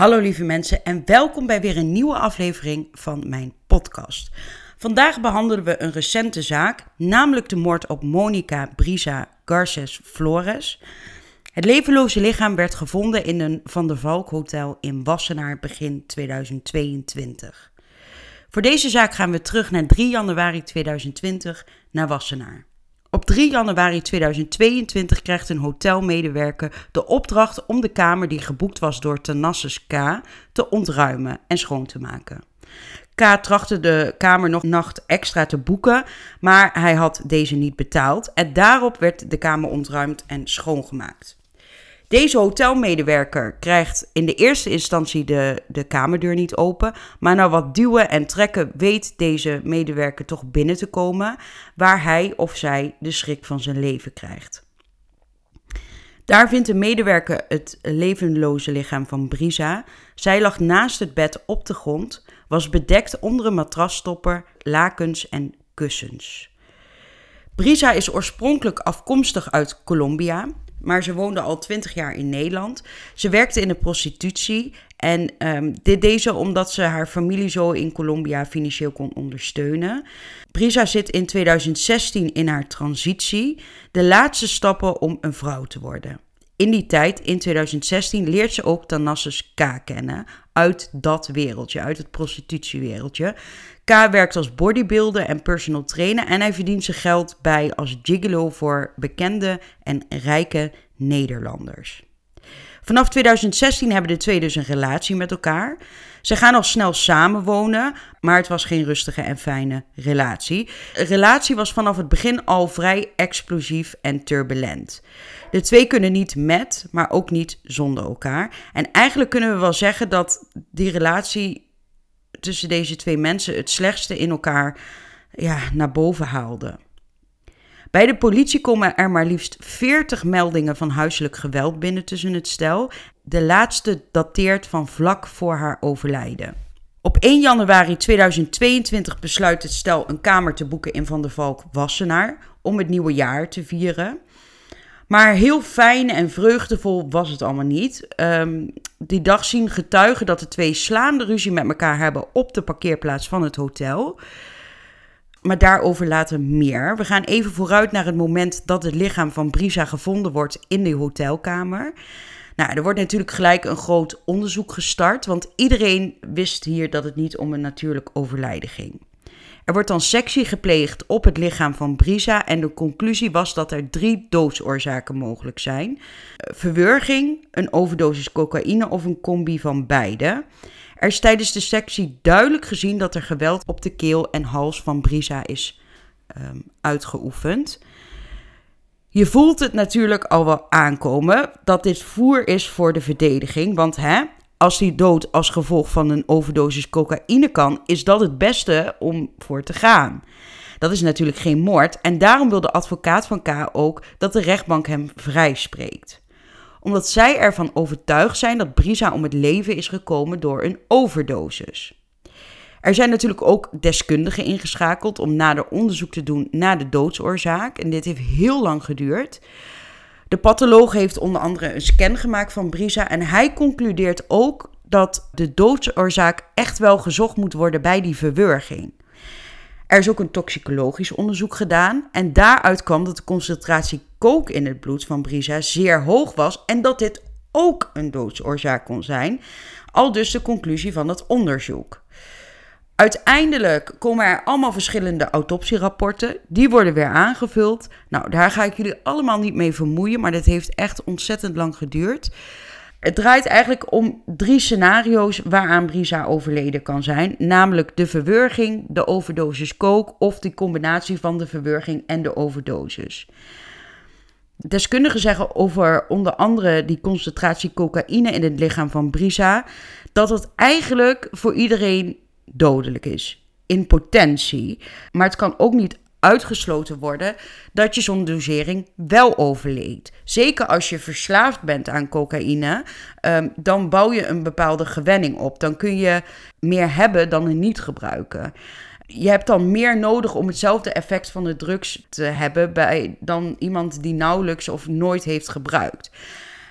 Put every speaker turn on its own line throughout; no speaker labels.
Hallo lieve mensen en welkom bij weer een nieuwe aflevering van mijn podcast. Vandaag behandelen we een recente zaak, namelijk de moord op Monica Brisa Garces Flores. Het levenloze lichaam werd gevonden in een Van der Valk hotel in Wassenaar begin 2022. Voor deze zaak gaan we terug naar 3 januari 2020 naar Wassenaar. Op 3 januari 2022 krijgt een hotelmedewerker de opdracht om de kamer die geboekt was door Tanassus K. te ontruimen en schoon te maken. K trachtte de kamer nog nacht extra te boeken, maar hij had deze niet betaald en daarop werd de kamer ontruimd en schoongemaakt. Deze hotelmedewerker krijgt in de eerste instantie de, de kamerdeur niet open. Maar na wat duwen en trekken weet deze medewerker toch binnen te komen. Waar hij of zij de schrik van zijn leven krijgt. Daar vindt de medewerker het levenloze lichaam van Brisa. Zij lag naast het bed op de grond, was bedekt onder een matrasstopper, lakens en kussens. Brisa is oorspronkelijk afkomstig uit Colombia maar ze woonde al twintig jaar in Nederland. Ze werkte in de prostitutie en um, dit deed ze omdat ze haar familie zo in Colombia financieel kon ondersteunen. Brisa zit in 2016 in haar transitie, de laatste stappen om een vrouw te worden. In die tijd, in 2016, leert ze ook Tanassus K kennen uit dat wereldje, uit het prostitutiewereldje. K werkt als bodybuilder en personal trainer en hij verdient zijn geld bij als gigolo voor bekende en rijke Nederlanders. Vanaf 2016 hebben de twee dus een relatie met elkaar. Ze gaan al snel samenwonen, maar het was geen rustige en fijne relatie. De relatie was vanaf het begin al vrij explosief en turbulent. De twee kunnen niet met, maar ook niet zonder elkaar. En eigenlijk kunnen we wel zeggen dat die relatie tussen deze twee mensen het slechtste in elkaar ja, naar boven haalde. Bij de politie komen er maar liefst 40 meldingen van huiselijk geweld binnen tussen het stel. De laatste dateert van vlak voor haar overlijden. Op 1 januari 2022 besluit het stel een kamer te boeken in Van der Valk Wassenaar om het nieuwe jaar te vieren. Maar heel fijn en vreugdevol was het allemaal niet. Um, die dag zien getuigen dat de twee slaande ruzie met elkaar hebben op de parkeerplaats van het hotel. Maar daarover later meer. We gaan even vooruit naar het moment dat het lichaam van Brisa gevonden wordt in de hotelkamer. Nou, er wordt natuurlijk gelijk een groot onderzoek gestart, want iedereen wist hier dat het niet om een natuurlijk overlijden ging. Er wordt dan sectie gepleegd op het lichaam van Brisa en de conclusie was dat er drie doodsoorzaken mogelijk zijn. Verwurging, een overdosis cocaïne of een combi van beide. Er is tijdens de sectie duidelijk gezien dat er geweld op de keel en hals van Brisa is um, uitgeoefend. Je voelt het natuurlijk al wel aankomen dat dit voer is voor de verdediging. Want hè, als hij dood als gevolg van een overdosis cocaïne kan, is dat het beste om voor te gaan. Dat is natuurlijk geen moord en daarom wil de advocaat van K ook dat de rechtbank hem vrijspreekt. Omdat zij ervan overtuigd zijn dat Brisa om het leven is gekomen door een overdosis. Er zijn natuurlijk ook deskundigen ingeschakeld om nader onderzoek te doen naar de doodsoorzaak en dit heeft heel lang geduurd. De patholoog heeft onder andere een scan gemaakt van Brisa en hij concludeert ook dat de doodsoorzaak echt wel gezocht moet worden bij die verwurging. Er is ook een toxicologisch onderzoek gedaan en daaruit kwam dat de concentratie kook in het bloed van Brisa zeer hoog was en dat dit ook een doodsoorzaak kon zijn. Al dus de conclusie van het onderzoek. Uiteindelijk komen er allemaal verschillende autopsierapporten. Die worden weer aangevuld. Nou, daar ga ik jullie allemaal niet mee vermoeien, maar dat heeft echt ontzettend lang geduurd. Het draait eigenlijk om drie scenario's waaraan Brisa overleden kan zijn. Namelijk de verwurging, de overdosis kook of de combinatie van de verwurging en de overdosis. Deskundigen zeggen over onder andere die concentratie cocaïne in het lichaam van Brisa dat het eigenlijk voor iedereen dodelijk is. In potentie. Maar het kan ook niet uitgesloten worden dat je zo'n dosering wel overleeft. Zeker als je verslaafd bent aan cocaïne, ehm, dan bouw je een bepaalde gewenning op. Dan kun je meer hebben dan er niet gebruiken. Je hebt dan meer nodig om hetzelfde effect van de drugs te hebben bij, dan iemand die nauwelijks of nooit heeft gebruikt.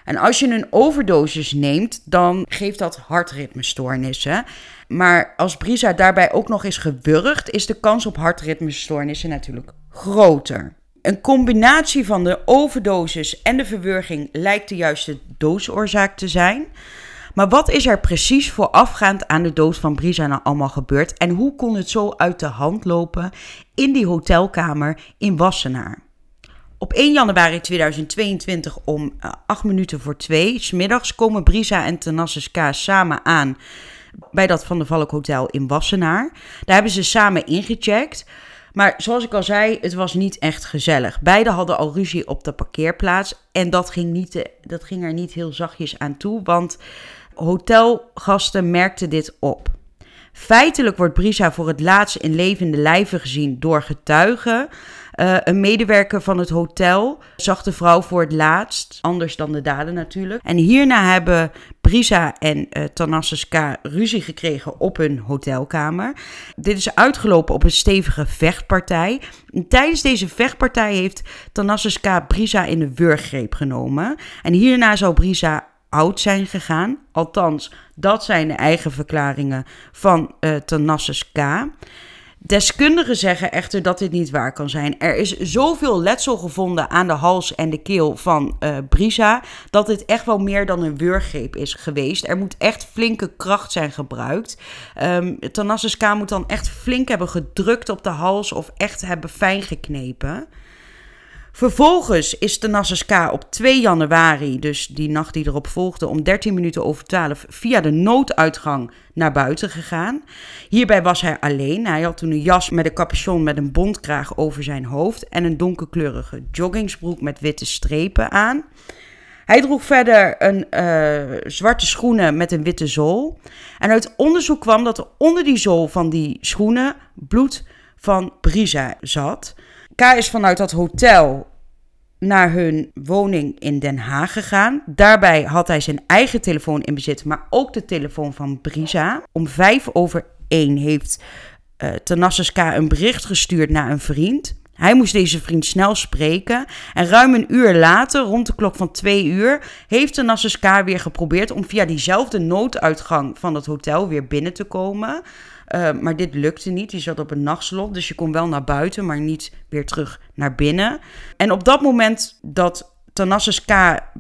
En als je een overdosis neemt, dan geeft dat hartritmestoornissen. Maar als Brisa daarbij ook nog is gewurgd, is de kans op hartritmestoornissen natuurlijk groter. Een combinatie van de overdosis en de verwurging lijkt de juiste doosoorzaak te zijn. Maar wat is er precies voorafgaand aan de dood van Brisa nou allemaal gebeurd? En hoe kon het zo uit de hand lopen in die hotelkamer in Wassenaar? Op 1 januari 2022 om 8 minuten voor 2 smiddags komen Brisa en Tanassus K samen aan bij dat Van de Valk Hotel in Wassenaar. Daar hebben ze samen ingecheckt. Maar zoals ik al zei, het was niet echt gezellig. Beiden hadden al ruzie op de parkeerplaats. En dat ging, niet, dat ging er niet heel zachtjes aan toe, want hotelgasten merkten dit op. Feitelijk wordt Brisa voor het laatst in levende lijven gezien door getuigen. Uh, een medewerker van het hotel zag de vrouw voor het laatst, anders dan de daden natuurlijk. En hierna hebben Brisa en uh, Tanassus K. ruzie gekregen op hun hotelkamer. Dit is uitgelopen op een stevige vechtpartij. En tijdens deze vechtpartij heeft Tanassus K. Brisa in de wurggreep genomen. En hierna zou Brisa oud zijn gegaan. Althans, dat zijn de eigen verklaringen van uh, K. Deskundigen zeggen echter dat dit niet waar kan zijn. Er is zoveel letsel gevonden aan de hals en de keel van uh, Brisa dat dit echt wel meer dan een wurggreep is geweest. Er moet echt flinke kracht zijn gebruikt. Um, K moet dan echt flink hebben gedrukt op de hals of echt hebben fijn geknepen. Vervolgens is Tanassus K op 2 januari, dus die nacht die erop volgde, om 13 minuten over 12 via de nooduitgang naar buiten gegaan. Hierbij was hij alleen. Hij had toen een jas met een capuchon met een bontkraag over zijn hoofd en een donkerkleurige joggingsbroek met witte strepen aan. Hij droeg verder een uh, zwarte schoenen met een witte zool. En uit onderzoek kwam dat er onder die zool van die schoenen bloed van Brisa zat. K is vanuit dat hotel naar hun woning in Den Haag gegaan. Daarbij had hij zijn eigen telefoon in bezit, maar ook de telefoon van Brisa. Om vijf over één heeft uh, K. een bericht gestuurd naar een vriend. Hij moest deze vriend snel spreken. En ruim een uur later, rond de klok van twee uur, heeft Tanassus K. weer geprobeerd om via diezelfde nooduitgang van het hotel weer binnen te komen. Uh, maar dit lukte niet. Die zat op een nachtslot. Dus je kon wel naar buiten, maar niet weer terug naar binnen. En op dat moment dat Tanassus K.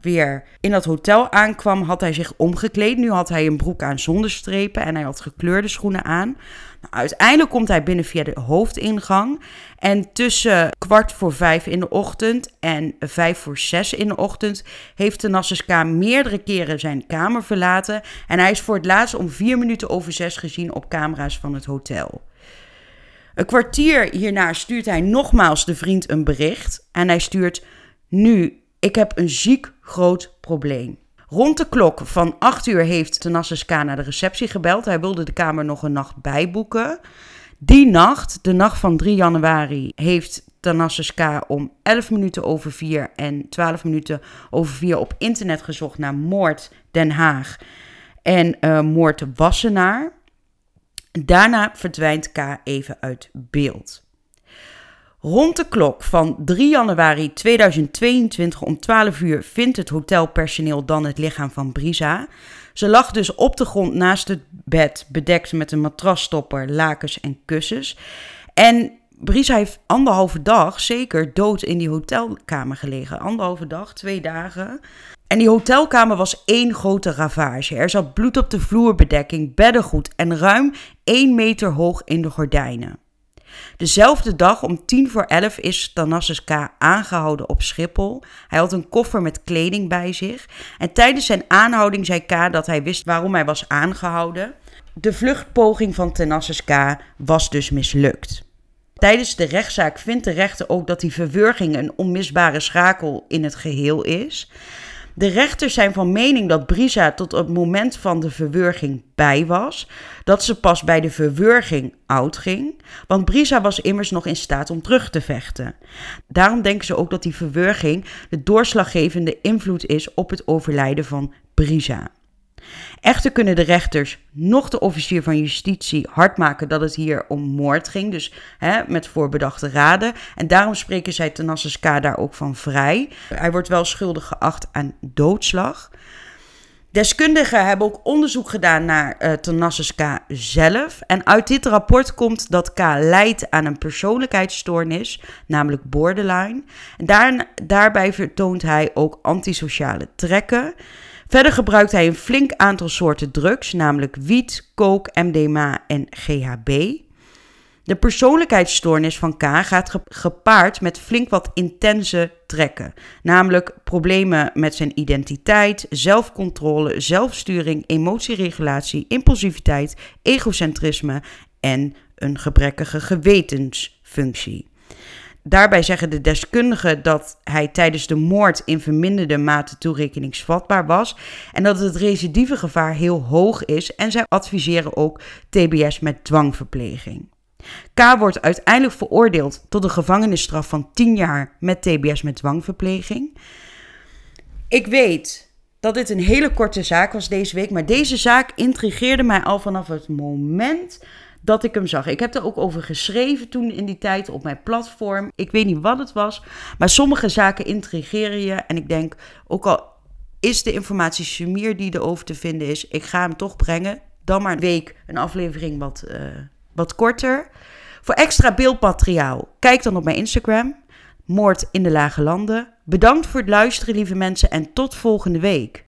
weer in dat hotel aankwam, had hij zich omgekleed. Nu had hij een broek aan zonder strepen en hij had gekleurde schoenen aan. Nou, uiteindelijk komt hij binnen via de hoofdingang. En tussen kwart voor vijf in de ochtend en vijf voor zes in de ochtend heeft Tanassus K. meerdere keren zijn kamer verlaten. En hij is voor het laatst om vier minuten over zes gezien op camera's van het hotel. Een kwartier hierna stuurt hij nogmaals de vriend een bericht. En hij stuurt nu ik heb een ziek groot probleem. Rond de klok van 8 uur heeft Tanassus K. naar de receptie gebeld. Hij wilde de kamer nog een nacht bijboeken. Die nacht, de nacht van 3 januari, heeft Tanassus K. om 11 minuten over 4 en 12 minuten over 4 op internet gezocht naar moord Den Haag en uh, moord Wassenaar. Daarna verdwijnt K. even uit beeld. Rond de klok van 3 januari 2022 om 12 uur vindt het hotelpersoneel dan het lichaam van Brisa. Ze lag dus op de grond naast het bed, bedekt met een matrasstopper, lakens en kussens. En Brisa heeft anderhalve dag zeker dood in die hotelkamer gelegen. Anderhalve dag, twee dagen. En die hotelkamer was één grote ravage. Er zat bloed op de vloerbedekking, beddengoed en ruim 1 meter hoog in de gordijnen. Dezelfde dag om tien voor elf is Tanassus K. aangehouden op Schiphol. Hij had een koffer met kleding bij zich. En tijdens zijn aanhouding zei K. dat hij wist waarom hij was aangehouden. De vluchtpoging van Tanassus K. was dus mislukt. Tijdens de rechtszaak vindt de rechter ook dat die verwurging een onmisbare schakel in het geheel is. De rechters zijn van mening dat Brisa tot het moment van de verwurging bij was, dat ze pas bij de verwurging oud ging, want Brisa was immers nog in staat om terug te vechten. Daarom denken ze ook dat die verwurging de doorslaggevende invloed is op het overlijden van Brisa. Echter kunnen de rechters nog de officier van justitie hard maken dat het hier om moord ging, dus hè, met voorbedachte raden. En daarom spreken zij Tanassus K. daar ook van vrij. Hij wordt wel schuldig geacht aan doodslag. Deskundigen hebben ook onderzoek gedaan naar uh, Tanassus K. zelf. En uit dit rapport komt dat K. lijdt aan een persoonlijkheidsstoornis, namelijk borderline. Daar, daarbij vertoont hij ook antisociale trekken. Verder gebruikt hij een flink aantal soorten drugs, namelijk wiet, coke, MDMA en GHB. De persoonlijkheidsstoornis van K gaat gepaard met flink wat intense trekken, namelijk problemen met zijn identiteit, zelfcontrole, zelfsturing, emotieregulatie, impulsiviteit, egocentrisme en een gebrekkige gewetensfunctie. Daarbij zeggen de deskundigen dat hij tijdens de moord in verminderde mate toerekeningsvatbaar was en dat het recidivegevaar heel hoog is en zij adviseren ook TBS met dwangverpleging. K wordt uiteindelijk veroordeeld tot een gevangenisstraf van 10 jaar met TBS met dwangverpleging. Ik weet dat dit een hele korte zaak was deze week, maar deze zaak intrigeerde mij al vanaf het moment dat ik hem zag. Ik heb er ook over geschreven toen in die tijd op mijn platform. Ik weet niet wat het was, maar sommige zaken intrigeren je. En ik denk, ook al is de informatie sumier die erover te vinden is, ik ga hem toch brengen. Dan maar een week een aflevering wat, uh, wat korter. Voor extra beeldmateriaal, kijk dan op mijn Instagram. Moord in de Lage Landen. Bedankt voor het luisteren, lieve mensen, en tot volgende week.